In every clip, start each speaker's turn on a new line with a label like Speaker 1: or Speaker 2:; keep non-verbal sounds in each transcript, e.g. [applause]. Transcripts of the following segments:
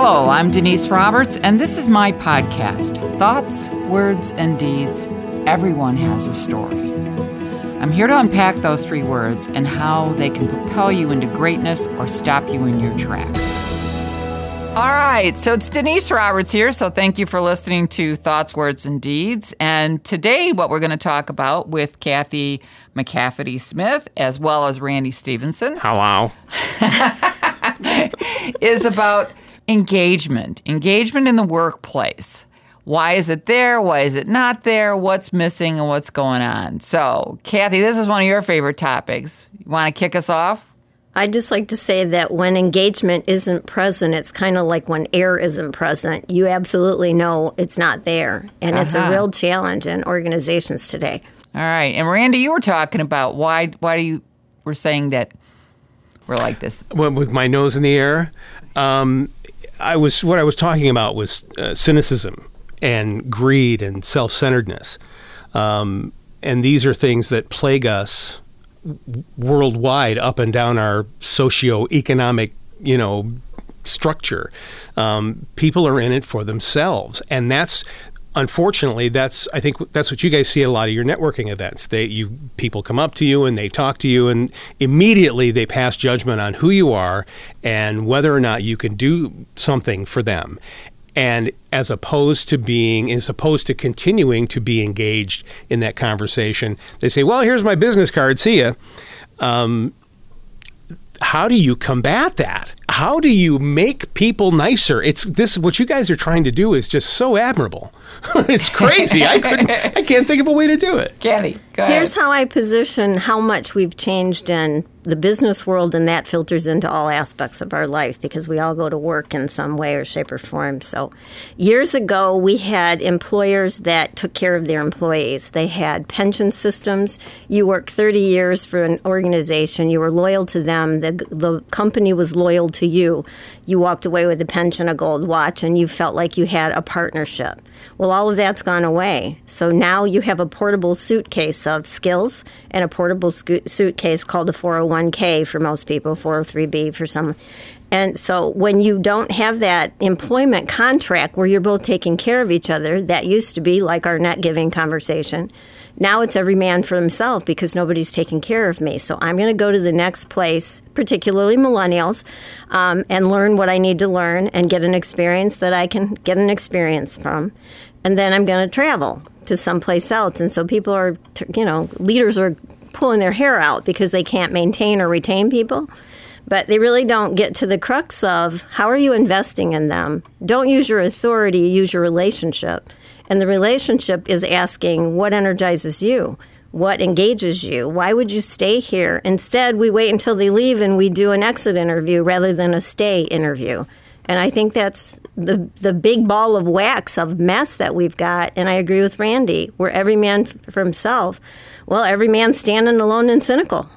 Speaker 1: Hello, I'm Denise Roberts, and this is my podcast Thoughts, Words, and Deeds. Everyone has a story. I'm here to unpack those three words and how they can propel you into greatness or stop you in your tracks. All right, so it's Denise Roberts here. So thank you for listening to Thoughts, Words, and Deeds. And today, what we're going to talk about with Kathy McCafferty Smith, as well as Randy Stevenson,
Speaker 2: Hello. [laughs]
Speaker 1: is about engagement, engagement in the workplace. Why is it there? Why is it not there? What's missing and what's going on? So, Kathy, this is one of your favorite topics. You want to kick us off?
Speaker 3: I'd just like to say that when engagement isn't present, it's kind of like when air isn't present. You absolutely know it's not there. And it's a
Speaker 1: Uh-huh.
Speaker 3: real challenge in organizations today.
Speaker 1: All right. And Randy, you were talking about why why do you were saying that we're like this.
Speaker 2: Well, with my nose in the air, um, I was what I was talking about was uh, cynicism and greed and self-centeredness, um, and these are things that plague us worldwide, up and down our socio-economic, you know, structure. Um, people are in it for themselves, and that's unfortunately that's I think that's what you guys see at a lot of your networking events. They you people come up to you and they talk to you and immediately they pass judgment on who you are and whether or not you can do something for them. And as opposed to being, as opposed to continuing to be engaged in that conversation, they say, "Well, here's my business card. See ya." Um, how do you combat that? How do you make people nicer? It's this what you guys are trying to do is just so admirable. [laughs] it's crazy. I couldn't I can't think of a way to do it.
Speaker 1: Ahead.
Speaker 3: Here's how I position how much we've changed in the business world, and that filters into all aspects of our life because we all go to work in some way or shape or form. So, years ago, we had employers that took care of their employees. They had pension systems. You worked 30 years for an organization, you were loyal to them, the, the company was loyal to you. You walked away with a pension, a gold watch, and you felt like you had a partnership. Well, all of that's gone away. So now you have a portable suitcase of skills and a portable suitcase called a 401k for most people, 403b for some. And so when you don't have that employment contract where you're both taking care of each other, that used to be like our net giving conversation. Now it's every man for himself because nobody's taking care of me. So I'm going to go to the next place, particularly millennials, um, and learn what I need to learn and get an experience that I can get an experience from. And then I'm going to travel to someplace else. And so people are, you know, leaders are pulling their hair out because they can't maintain or retain people. But they really don't get to the crux of how are you investing in them? Don't use your authority, use your relationship. And the relationship is asking what energizes you? What engages you? Why would you stay here? Instead, we wait until they leave and we do an exit interview rather than a stay interview. And I think that's the the big ball of wax of mess that we've got. And I agree with Randy, where every man for himself. Well, every man standing alone and cynical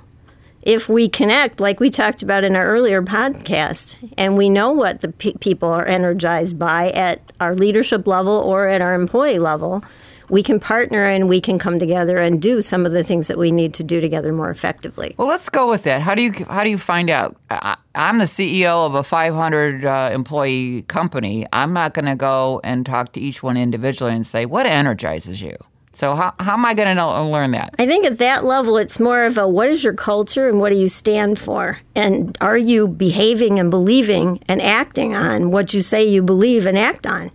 Speaker 3: if we connect, like we talked about in our earlier podcast, and we know what the pe- people are energized by at our leadership level or at our employee level, we can partner and we can come together and do some of the things that we need to do together more effectively.
Speaker 1: Well, let's go with that. How do you how do you find out? I, I'm the CEO of a 500 uh, employee company. I'm not going to go and talk to each one individually and say what energizes you. So how how am I going to learn that?
Speaker 3: I think at that level, it's more of a what is your culture and what do you stand for? And are you behaving and believing and acting on what you say you believe and act on?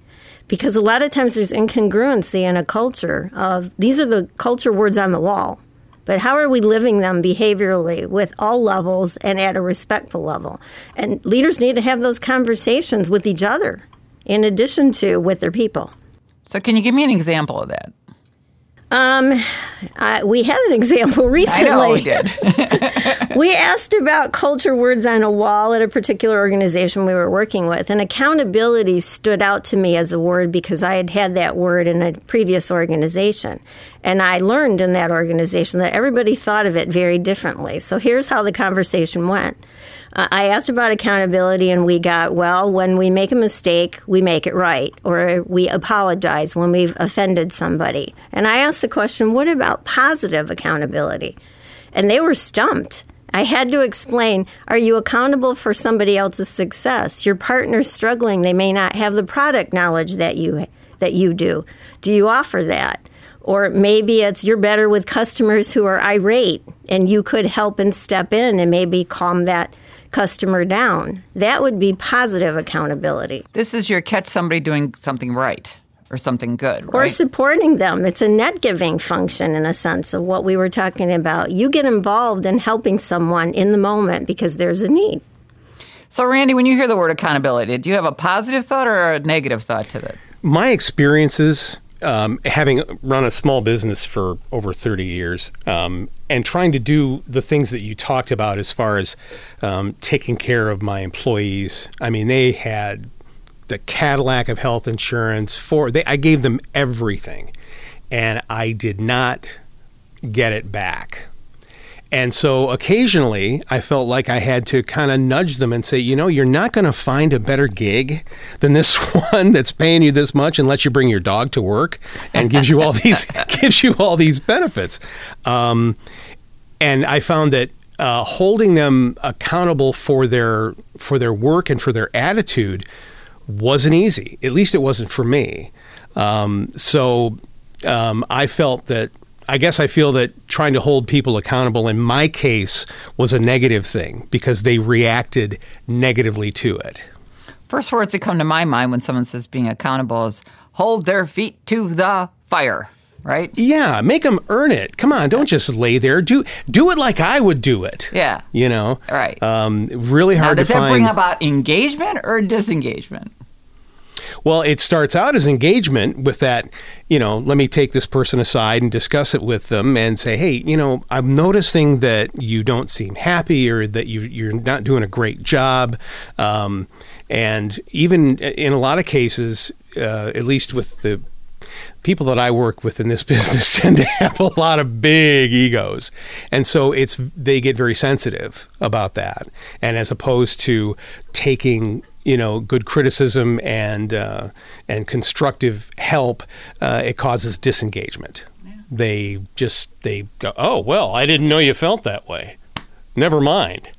Speaker 3: Because a lot of times there's incongruency in a culture of these are the culture words on the wall. But how are we living them behaviorally with all levels and at a respectful level? And leaders need to have those conversations with each other in addition to with their people.
Speaker 1: So can you give me an example of that?
Speaker 3: Um, uh, we had an [laughs] example recently.
Speaker 1: I know we did. [laughs]
Speaker 3: We asked about culture words on a wall at a particular organization we were working with, and accountability stood out to me as a word because I had had that word in a previous organization. And I learned in that organization that everybody thought of it very differently. So here's how the conversation went. Uh, I asked about accountability, and we got, well, when we make a mistake, we make it right, or we apologize when we've offended somebody. And I asked the question, what about positive accountability? And they were stumped. I had to explain are you accountable for somebody else's success? Your partner's struggling, they may not have the product knowledge that you that you do. Do you offer that? Or maybe it's you're better with customers who are irate and you could help and step in and maybe calm that customer down. That would be positive accountability.
Speaker 1: This is your catch somebody doing something right or something good,
Speaker 3: Or supporting them. It's a net giving function in a sense of what we were talking about. You get involved in helping someone in the moment because there's a need.
Speaker 1: so, Randy, when you hear the word accountability, do you have a positive thought or a negative thought to that?
Speaker 2: my experiences um, having run a small business for over 30 years um, and trying to do the things that you talked about as far as um, taking care of my employees i mean they had the cadillac of health insurance for they, i gave them everything and i did not get it back and so occasionally I felt like I had to kind of nudge them and say, you know, you're not going to find a better gig than this [laughs] one that's paying you this much and lets you bring your dog to work and gives you all [laughs] these [laughs] gives you all these benefits. Um, and I found that uh, holding them accountable for their for their work and for their attitude wasn't easy. At least it wasn't for me. Um, so um, I felt that I guess I feel that trying to hold people accountable in my case was a negative thing because they reacted negatively to it.
Speaker 1: First words that come to my mind when someone says being accountable is hold their feet to the fire, right?
Speaker 2: Yeah, make them earn it. Come on, don't just lay there. Do do it like I would do it.
Speaker 1: Yeah.
Speaker 2: You know.
Speaker 1: Right.
Speaker 2: Um, really hard.
Speaker 1: Now,
Speaker 2: does
Speaker 1: that
Speaker 2: find.
Speaker 1: bring about engagement or disengagement?
Speaker 2: Well, it starts out as engagement with that, you know, let me take this person aside and discuss it with them and say, hey, you know, I'm noticing that you don't seem happy or that you, you're not doing a great job. Um, and even in a lot of cases, uh, at least with the people that I work with in this [laughs] business tend to have a lot of big egos, and so it's they get very sensitive about that. And as opposed to taking you know good criticism and uh, and constructive help, uh, it causes disengagement. They just they go, oh well, I didn't know you felt that way. Never mind.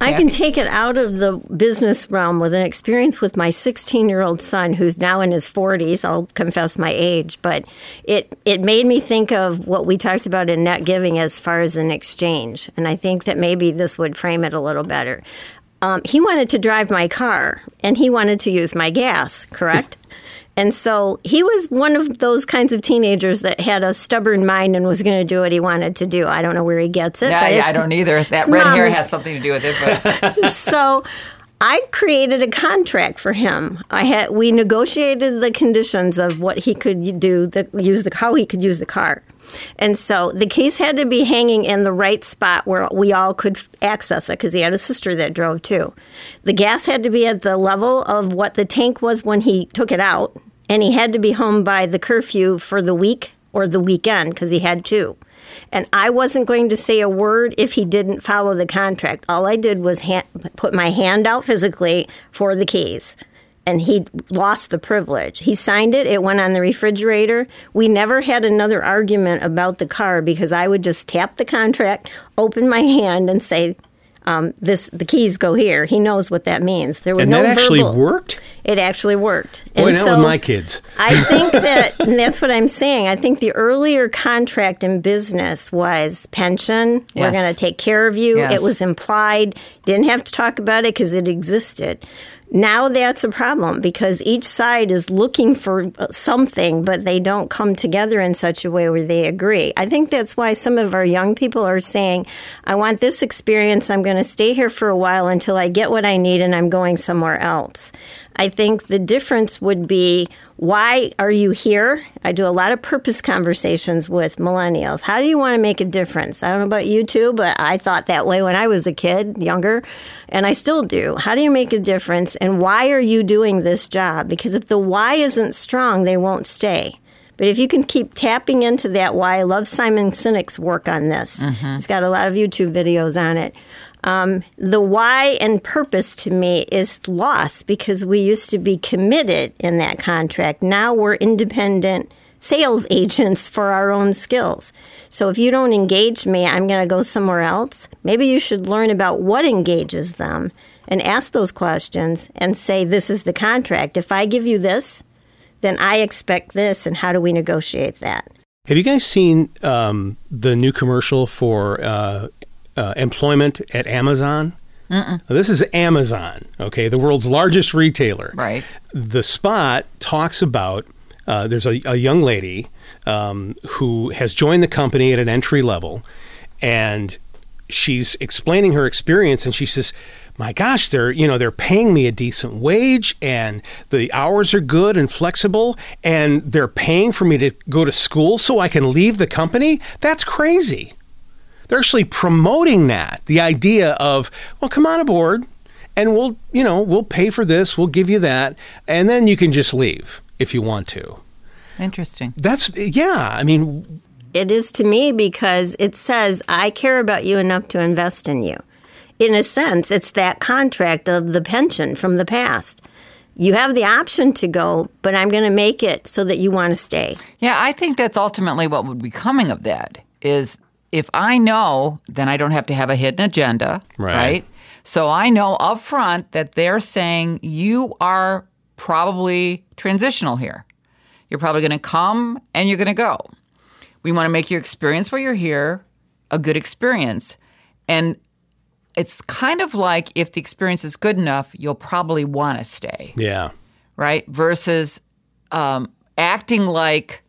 Speaker 3: I can take it out of the business realm with an experience with my 16 year old son, who's now in his 40s. I'll confess my age, but it, it made me think of what we talked about in net giving as far as an exchange. And I think that maybe this would frame it a little better. Um, he wanted to drive my car and he wanted to use my gas, correct? [laughs] And so he was one of those kinds of teenagers that had a stubborn mind and was going to do what he wanted to do. I don't know where he gets it.
Speaker 1: Yeah,
Speaker 3: but
Speaker 1: yeah, I don't either. That red hair has something to do with it, but [laughs] [laughs]
Speaker 3: so I created a contract for him. I had we negotiated the conditions of what he could do, the use the how he could use the car. And so the keys had to be hanging in the right spot where we all could access it because he had a sister that drove too. The gas had to be at the level of what the tank was when he took it out, and he had to be home by the curfew for the week or the weekend because he had two. And I wasn't going to say a word if he didn't follow the contract. All I did was ha- put my hand out physically for the keys. And he lost the privilege. He signed it, it went on the refrigerator. We never had another argument about the car because I would just tap the contract, open my hand, and say, um, "This the keys go here." He knows what that means. There was
Speaker 2: And
Speaker 3: no
Speaker 2: that actually
Speaker 3: verbal-
Speaker 2: worked.
Speaker 3: It actually worked.
Speaker 2: Boy,
Speaker 3: And
Speaker 2: not
Speaker 3: so-
Speaker 2: with my kids.
Speaker 3: I [laughs] think that, and that's what I'm saying. I think the earlier contract in business was pension. We're going to take care of you.
Speaker 1: Yes.
Speaker 3: It was implied. Didn't have to talk about it because it existed. Now that's a problem because each side is looking for something, but they don't come together in such a way where they agree. I think that's why some of our young people are saying, I want this experience. I'm going to stay here for a while until I get what I need and I'm going somewhere else. I think the difference would be why are you here? I do a lot of purpose conversations with millennials. How do you want to make a difference? I don't know about you too, but I thought that way when I was a kid, younger, and I still do. How do you make a difference and why are you doing this job? Because if the why isn't strong, they won't stay. But if you can keep tapping into that why, I love Simon Sinek's work on this. Mm-hmm. He's got a lot of YouTube videos on it the why and purpose to me is lost because we used to be committed in that contract. Now we're independent sales [laughs] agents for our own skills. So if you don't engage me, I'm going to go somewhere else. Maybe you should learn about what engages them and ask those questions and say, This is the contract. If I give you this, then I expect this, and how do we negotiate that?
Speaker 2: Have you guys seen um, the new commercial for uh, uh, employment at Amazon? This is Amazon, okay, the world's largest retailer.
Speaker 1: Right.
Speaker 2: The spot talks about uh, there's a, a young lady um, who has joined the company at an entry level, and she's explaining her experience, and she says, "My gosh, they're you know they're paying me a decent wage, and the hours are good and flexible, and they're paying for me to go to school so I can leave the company. That's crazy." They're actually promoting that the idea of, well, come on aboard and we'll, you know, we'll pay for this, we'll give you that, and then you can just leave if you want to.
Speaker 1: Interesting.
Speaker 2: That's, yeah, I mean,
Speaker 3: It is to me because it says, I care about you enough to invest in you. In a sense, it's that contract of the pension from the past. You have the option to go, but I'm going to make it so that you want to stay.
Speaker 1: Yeah, I think that's ultimately what would be coming of that is if I know, then I don't have to have a hidden agenda,
Speaker 2: Right.
Speaker 1: So I know up front that they're saying you are probably transitional here. You're probably going to come and you're going to go. We want to make your experience while you're here a good experience. And it's kind of like if the experience is good enough, you'll probably want to stay
Speaker 2: yeah.
Speaker 1: right? Versus um, acting like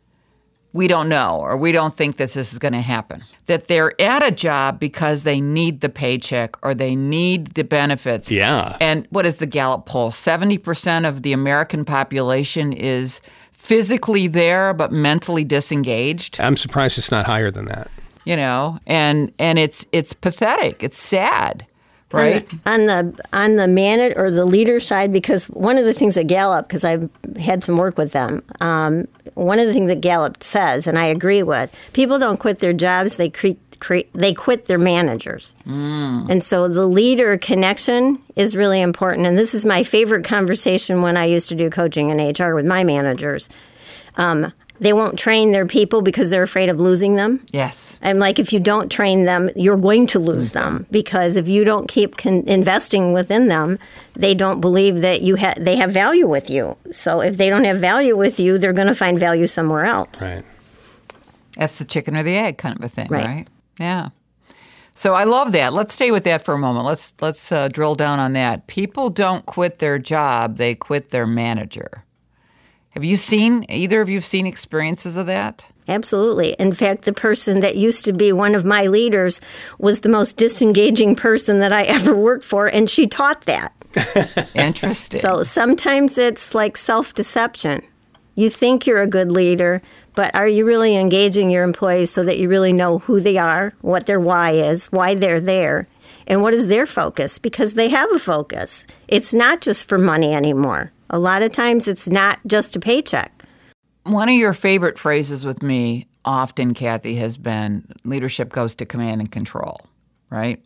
Speaker 1: we don't know or we don't think that this is going to happen. That they're at a job because they need the paycheck or they need the benefits.
Speaker 2: Yeah.
Speaker 1: And what is the Gallup poll? 70% of the American population is physically there but mentally disengaged
Speaker 2: I'm surprised it's not higher than that.
Speaker 1: you know and and it's it's pathetic it's sad right
Speaker 3: on the on the man or the leader side because one of the things that Gallup because I've had some work with them um, one of the things that Gallup says and I agree with people don't quit their jobs they cre- cre- they quit their managers. And so the leader connection is really important and this is my favorite conversation when I used to do coaching in HR with my managers. Um, they won't train their people because they're afraid of losing them
Speaker 1: yes
Speaker 3: I'm like, if you don't train them, you're going to lose them because if you don't keep con- investing within them, they don't believe that you ha- they have value with you. So if they don't have value with you, they're going to find value somewhere else.
Speaker 2: Right.
Speaker 1: That's the chicken or the egg kind of a thing,
Speaker 3: Right.
Speaker 1: right? Yeah. So I love that. Let's stay with that for a moment. Let's let's uh, drill down on that. People don't quit their job; they quit their manager. Have you seen either of you have seen experiences of that?
Speaker 3: Absolutely. In fact, the person that used to be one of my leaders was the most disengaging person that I [laughs] ever worked for, and she taught that. [laughs] [laughs]
Speaker 1: Interesting.
Speaker 3: So sometimes it's like self deception. You think you're a good leader, but are you really engaging your employees so that you really know who they are, what their why is, why they're there, and what is their focus? Because they have a focus. It's not just for money anymore. A lot of times it's not just a paycheck.
Speaker 1: One of your favorite phrases with me often, Kathy, has been leadership goes to command and control, right?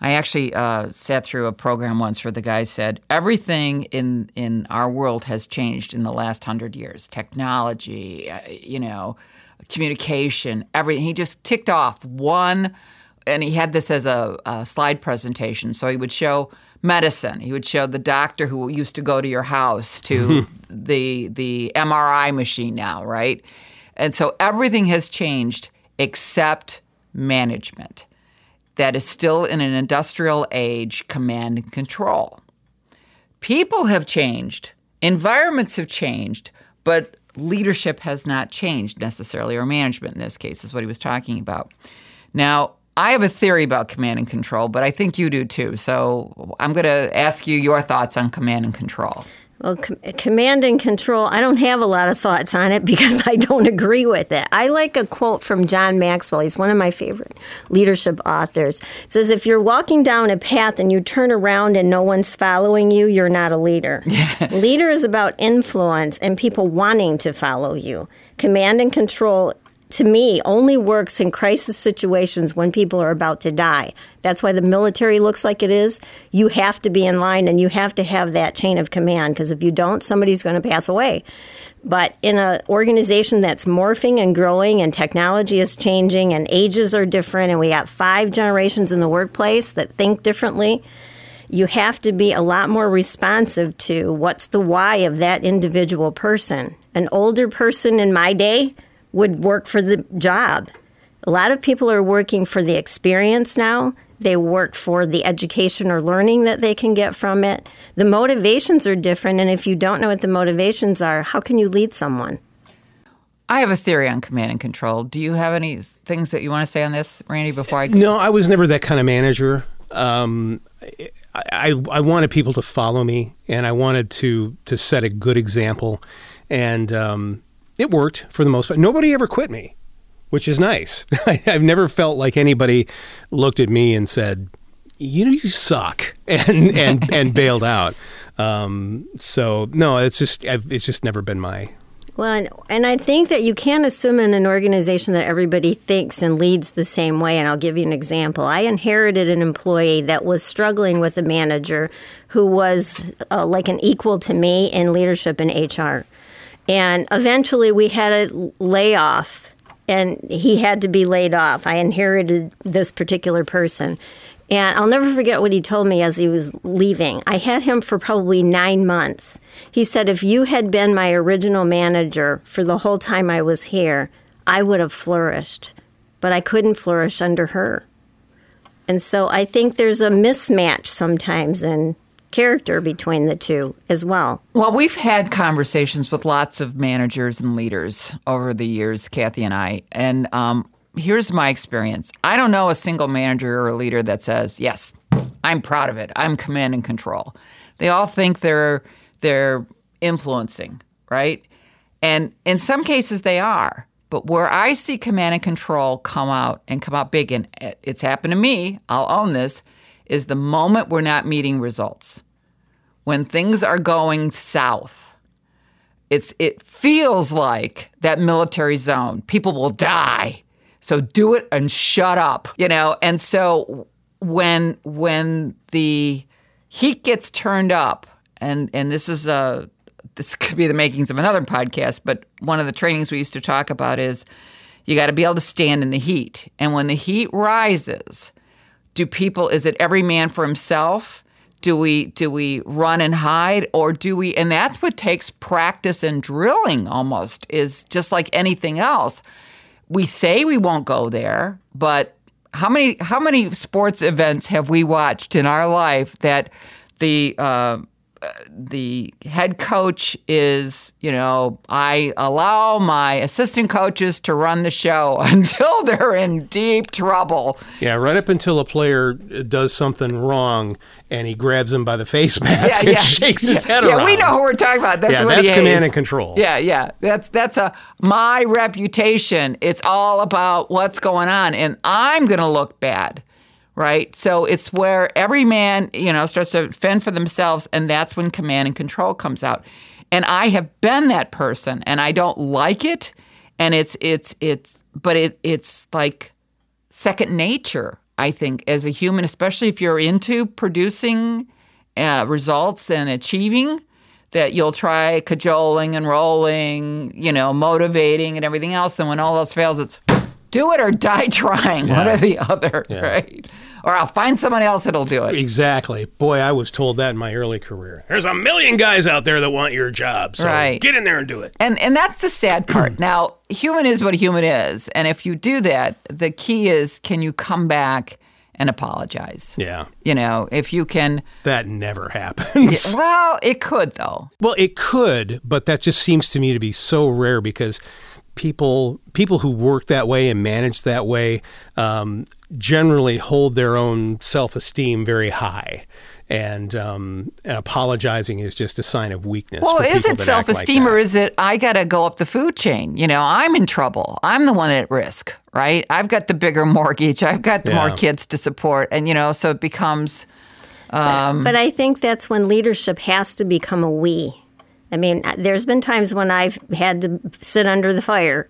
Speaker 1: I actually uh, sat through a program once where the guy said everything in in our world has changed in the last hundred years. Technology, uh, you know, communication, everything. He just ticked off one, and he had this as a, a slide presentation. So he would show medicine. He would show the doctor who used to go to your house to [laughs] the the MRI machine now, right? And so everything has changed except management that is still in an industrial age command and control. People have changed, environments have changed, but leadership has not changed necessarily, or management in this case is what he was talking about. Now, I have a theory about command and control, but I think you do too. So I'm going to ask you your thoughts on command and control.
Speaker 3: Well, com- command and control, I don't have a lot of thoughts on it [laughs] because I don't agree with it. I like a quote from John Maxwell. He's one of my favorite leadership authors. It says, If you're walking down a path and you turn around and no one's following you, you're not a leader. [laughs] leader is about influence and people wanting to follow you. Command and control to me, only works in crisis situations when people are about to die. That's why the military looks like it is. You have to be in line and you have to have that chain of command because if you don't, somebody's going to pass away. But in an organization that's morphing and growing and technology is changing and ages are different and we got five generations in the workplace that think differently, you have to be a lot more responsive to what's the why of that individual person. An older person in my day would work for the job. A lot of people are working for the experience now. They work for the education or learning that they can get from it. The motivations are different, and if you don't know what the motivations are, how can you lead someone?
Speaker 1: I have a theory on command and control. Do you have any things that you want to say on this, Randy, before I
Speaker 2: No, I was never that kind of manager. Um, I, I, I wanted people to follow me, and I wanted to to set a good example, and um, it worked for the most part. Nobody ever quit me, which is nice. [laughs] I've never felt like anybody looked at me and said, "You know, you suck," [laughs] and and and bailed out. Um, so no, it's just I've, it's just never been my
Speaker 3: Well, and, and I think that you can't assume in an organization that everybody thinks and leads the same way. And I'll give you an example. I inherited an employee that was struggling with a manager who was uh, like an equal to me in leadership in HR. And eventually we had a layoff, and he had to be laid off. I inherited this particular person. And I'll never forget what he told me as he was leaving. I had him for probably nine months. He said, If you had been my original manager for the whole time I was here, I would have flourished. But I couldn't flourish under her. And so I think there's a mismatch sometimes in character between the two as well.
Speaker 1: Well, we've had conversations with lots of managers and leaders over the years, Kathy and I. And um, here's my experience I don't know a single manager or a leader that says, Yes, I'm proud of it. I'm command and control. They all think they're they're influencing, right? And in some cases they are. But where I see command and control come out and come out big, and it's happened to me, I'll own this, is the moment we're not meeting results. When things are going south, it's it feels like that military zone. People will die. So do it and shut up. You know, and so when when the heat gets turned up, and and this is a this could be the makings of another podcast, but one of the trainings we used to talk about is you got to be able to stand in the heat. And when the heat rises, do people is it every man for himself? Do we do we run and hide or do we and that's what takes practice and drilling almost is just like anything else. We say we won't go there, but how many how many sports events have we watched in our life that the uh, the head coach is, you know, I allow my assistant coaches to run the show [laughs] until they're in deep trouble.
Speaker 2: Yeah, right up until a player does something wrong and he grabs him by the face [laughs] mask yeah, and yeah. shakes his
Speaker 1: yeah,
Speaker 2: head
Speaker 1: yeah,
Speaker 2: around.
Speaker 1: we know who we're talking about. That's
Speaker 2: yeah,
Speaker 1: what
Speaker 2: that's command and control.
Speaker 1: Yeah, yeah. That's that's a my reputation. It's all about what's going on, and I'm going to look bad right? So it's where every man, you know, starts to fend for themselves, and that's when command and control comes out. And I have been that person, and I don't like it. And it's it's it's, but it it's like second nature. I think as a human, especially if you're into producing uh, results and achieving. That you'll try cajoling and rolling, you know, motivating and everything else. And when all else fails, it's do it or die [laughs] trying,
Speaker 2: Yeah.
Speaker 1: one or the other,
Speaker 2: Yeah.
Speaker 1: right? Or I'll find someone else that'll do it.
Speaker 2: Exactly. Boy, I was told that in my early career. There's a million guys out there that want your job. So
Speaker 1: Right.
Speaker 2: get in there and do it.
Speaker 1: And and that's the sad part. [clears throat] now, human is what human is, and if you do that, the key is can you come back and apologize?
Speaker 2: Yeah.
Speaker 1: You know, if you can.
Speaker 2: That never [laughs] happens.
Speaker 1: Well, it could though.
Speaker 2: Well, it could, but that just seems to me to be so rare because people people who work that way and manage that way um, generally hold their own self esteem very high. And, um, and apologizing is just a sign of weakness.
Speaker 1: Well,
Speaker 2: for
Speaker 1: is
Speaker 2: people
Speaker 1: it self esteem
Speaker 2: that.
Speaker 1: or is it I got to go up the food chain? You know, I'm in trouble. I'm the one at risk, right? I've got the bigger [laughs] mortgage. I've got the more kids to support. And, you know, so it becomes. Um,
Speaker 3: But I think that's when leadership has to become a we. I mean, uh, there's been times when I've had to sit under the fire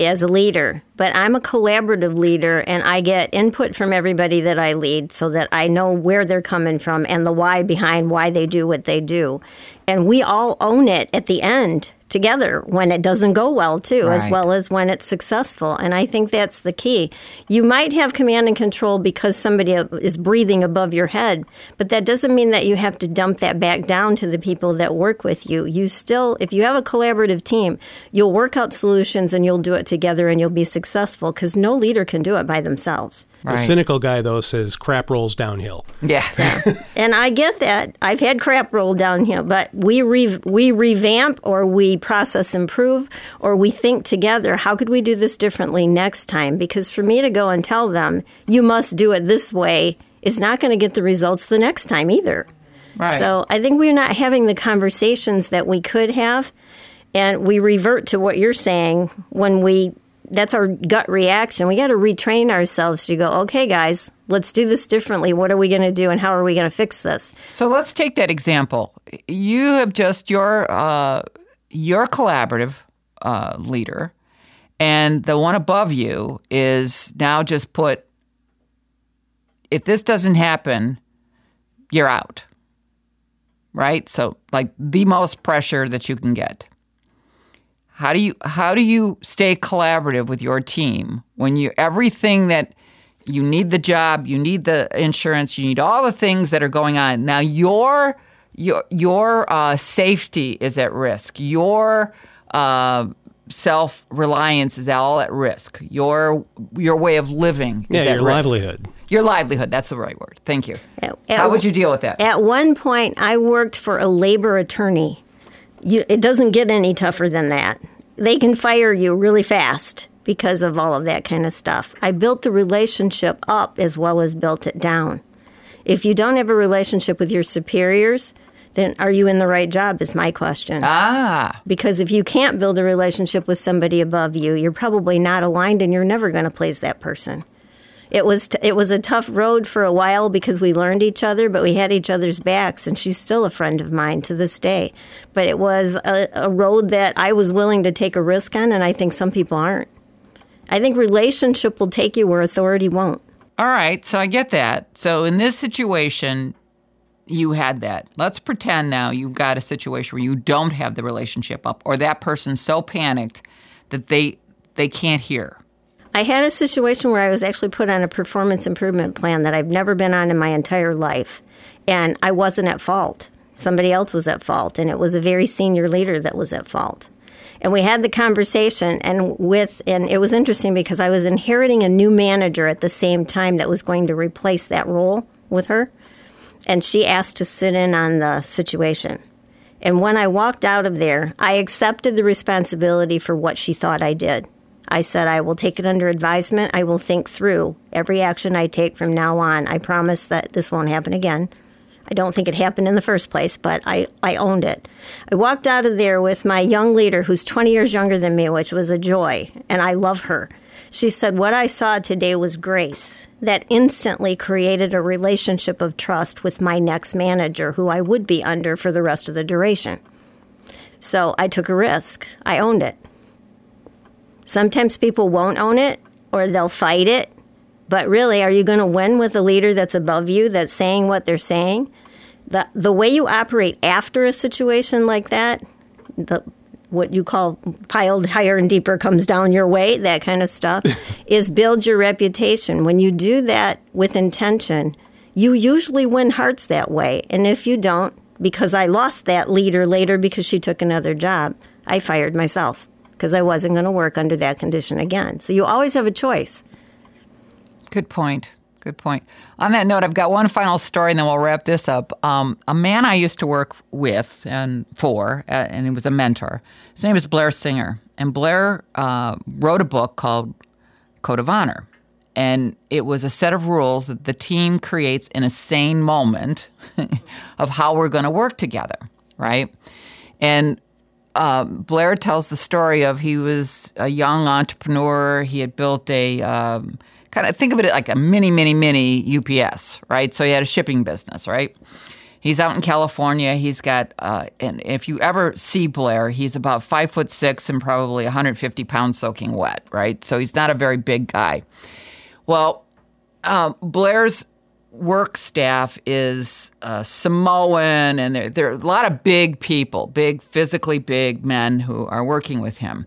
Speaker 3: as a leader, but I'm a collaborative leader and I get input from everybody that I lead so that I know where they're coming from and the why behind why they do what they do. And we all own it at the end together when it doesn't go well too as well as when it's successful. And i think that's the key. You might have command and control because somebody is breathing above your head but that doesn't mean that you have to dump that back down to the people that work with you. You still if you have a collaborative team you'll work out solutions and you'll do it together and you'll be successful because no leader can do it by themselves.
Speaker 2: The cynical guy, though, says crap rolls downhill. [laughs]
Speaker 1: Yeah.
Speaker 3: and I get that. I've had crap roll downhill, but we re- we revamp or we process improve or we think together. How could we do this differently next time? Because for me to go and tell them you must do it this way is not going to get the results the next time either.
Speaker 1: Right.
Speaker 3: So I think we're not having the conversations that we could have, and we revert to what you're saying when we. That's our gut reaction. We got to retrain ourselves to go, okay, guys, let's do this differently. What are we going to do, and how are we going to fix this?
Speaker 1: So let's take that example. You have just your uh, your collaborative uh, leader, and the one above you is now just put. If this doesn't happen, you're out. Right. So like the most pressure that you can get. How do you how do you stay collaborative with your team when you everything that you need the job, you need the insurance, you need all the things that are going on. Now your your your uh, safety is at risk. Your uh, self reliance is all at risk. Your your way of living is
Speaker 2: Yeah,
Speaker 1: at
Speaker 2: your
Speaker 1: risk.
Speaker 2: livelihood.
Speaker 1: Your livelihood. That's the right word. Thank you.
Speaker 3: At-
Speaker 1: How would you deal with that?
Speaker 3: At one point, I worked for a labor attorney. You, it doesn't get any tougher than that. They can fire you really fast because of all of that kind of stuff. I built the relationship up as well as built it down. If you don't have a relationship with your superiors, then are you in the right job? Is my question.
Speaker 1: ah,
Speaker 3: Because if you can't build a relationship with somebody above you, you're probably not aligned and you're never going to please that person. It was t- it was a tough road for a while because we learned each other, but we had each other's backs, and she's still a friend of mine to this day. But it was a, a road that I was willing to take a risk on, and I think some people aren't. I think relationship will take you where authority won't.
Speaker 1: All right, so I get that. So in this situation, you had that. Let's pretend now you've got a situation where you don't have the relationship up, or that person's so panicked that they they can't hear.
Speaker 3: I had a situation where I was actually put on a performance improvement plan that I've never been on in my entire life. And I wasn't at fault. Somebody else was at fault. And it was a very senior leader that was at fault. And we had the conversation and with and it was interesting because I was inheriting a new manager at the same time that was going to replace that role with her. And she asked to sit in on the situation. And when I walked out of there, I accepted the responsibility for what she thought I did. I said, I will take it under advisement. I will think through every action I take from now on. I promise that this won't happen again. I don't think it happened in the first place, but I, I owned it. I walked out of there with my young leader, who's 20 years younger than me, which was a joy, and I love her. She said, What I saw today was grace. That instantly created a relationship of trust with my next manager, who I would be under for the rest of the duration. So I took a risk. I owned it. Sometimes people won't own it or they'll fight it. But really, are you going to win with a leader that's above you that's saying what they're saying? The, the way you operate after a situation like that, the, what you call piled higher and deeper comes down your way, that kind of stuff, [laughs] is build your reputation. When you do that with intention, you usually win hearts that way. And if you don't, because I lost that leader later because she took another job, I fired myself because I wasn't going to work under that condition again. So you always have a choice.
Speaker 1: Good point. Good point. On that note, I've got one final story, and then we'll wrap this up. Um, a man I used to work with and for, uh, and he was a mentor. His name is Blair Singer, and Blair uh, wrote a book called Code of Honor, and it was a set of rules that the team creates in a sane moment [laughs] of how we're going to work together, right? And uh, Blair tells the story of he was a young entrepreneur. He had built a um, kind of think of it like a mini, mini, mini UPS, right? So he had a shipping business, right? He's out in California. He's got, uh, and if you ever see Blair, he's about five foot six and probably 150 pounds soaking wet, right? So he's not a very big guy. Well, uh, Blair's work staff is uh, Samoan, and there, there, are a lot of big people, big, physically big men who are working with him.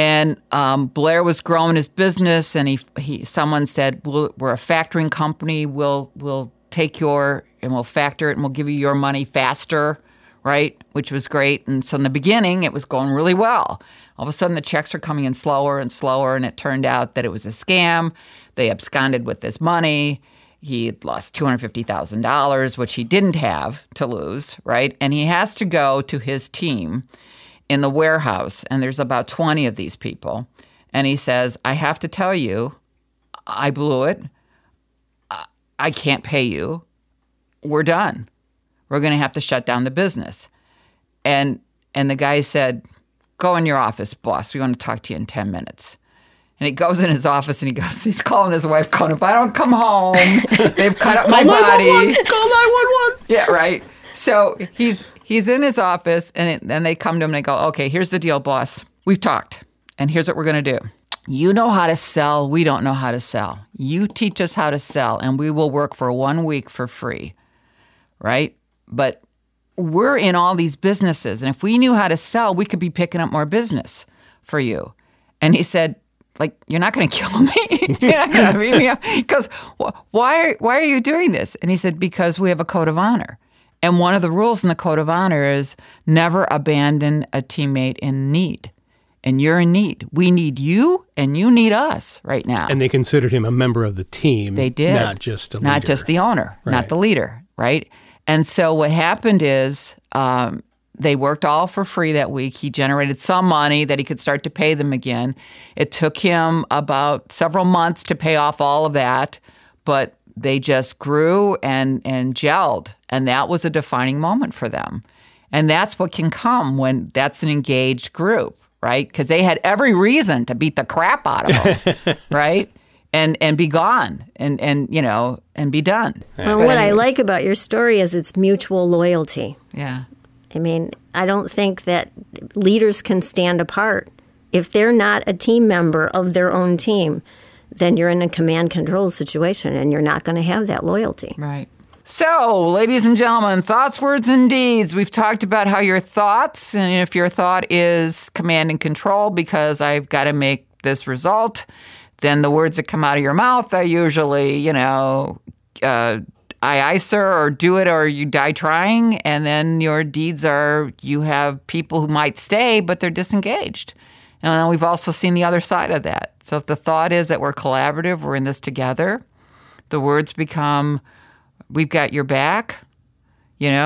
Speaker 1: And um, Blair was growing his business, and he, he someone said, we'll, "We're a factoring company. We'll we'll take your and we'll factor it, and we'll give you your money faster." Right, which was great. And so in the beginning, it was going really well. All of a sudden, the checks are coming in slower and slower, and it turned out that it was a scam. They absconded with this money he lost $250,000, which he didn't have to lose, right? And he has to go to his team in the warehouse, and there's about 20 of these people. And he says, I have to tell you, I blew it. I can't pay you. We're done. We're going to have to shut down the business. And and the guy said, "Go in your office, boss. We want to talk to you in 10 minutes." And he goes in his office and he goes, [laughs] he's calling his wife, calling, if I don't come home, they've cut up my body.
Speaker 2: Call 911. [laughs]
Speaker 1: Yeah, right. So he's he's in his office and then they come to him and they go, okay, here's the deal, boss. We've talked and here's what we're going to do. You know how to sell. We don't know how to sell. You teach us how to sell and we will work for one week for free. Right? But we're in all these businesses. And if we knew how to sell, we could be picking up more business for you. And he said, like you're not going [laughs] to kill me [laughs] you're not going to beat me up because why why are you doing this and he said because we have a code of honor and one of the rules in the code of honor is never abandon a teammate in need and you're in need we need you and you need us right now
Speaker 2: and they considered him a member of the team
Speaker 1: they did
Speaker 2: not just a leader.
Speaker 1: not just the owner
Speaker 2: Right.
Speaker 1: not the leader right and so what happened is um, they worked all for free that week. He generated some money that he could start to pay them again. It took him about several months to pay off all of that, but they just grew and and gelled, and that was a defining moment for them. And that's what can come when that's an engaged group, right? Because they had every reason to beat the crap out of them, [laughs] right? And and be gone and and you know and be done.
Speaker 3: Well,
Speaker 1: But
Speaker 3: what I like about your story is it's mutual loyalty.
Speaker 1: yeah.
Speaker 3: I mean, I don't think that leaders can stand apart. If they're not a team member of their own team, then you're in a command control situation and you're not going to have that loyalty.
Speaker 1: Right. So, ladies and gentlemen, thoughts, words, and deeds. We've talked about how your thoughts, and if your thought is command and control because I've got to make this result, then the words that come out of your mouth are usually, you know, uh, aye, aye, sir, or do it or you die trying. And then your deeds are you have people who might stay, but they're disengaged. And we've also seen the other side of that. So if the thought is that we're collaborative, we're in this together, the words become, we've got your back, you know?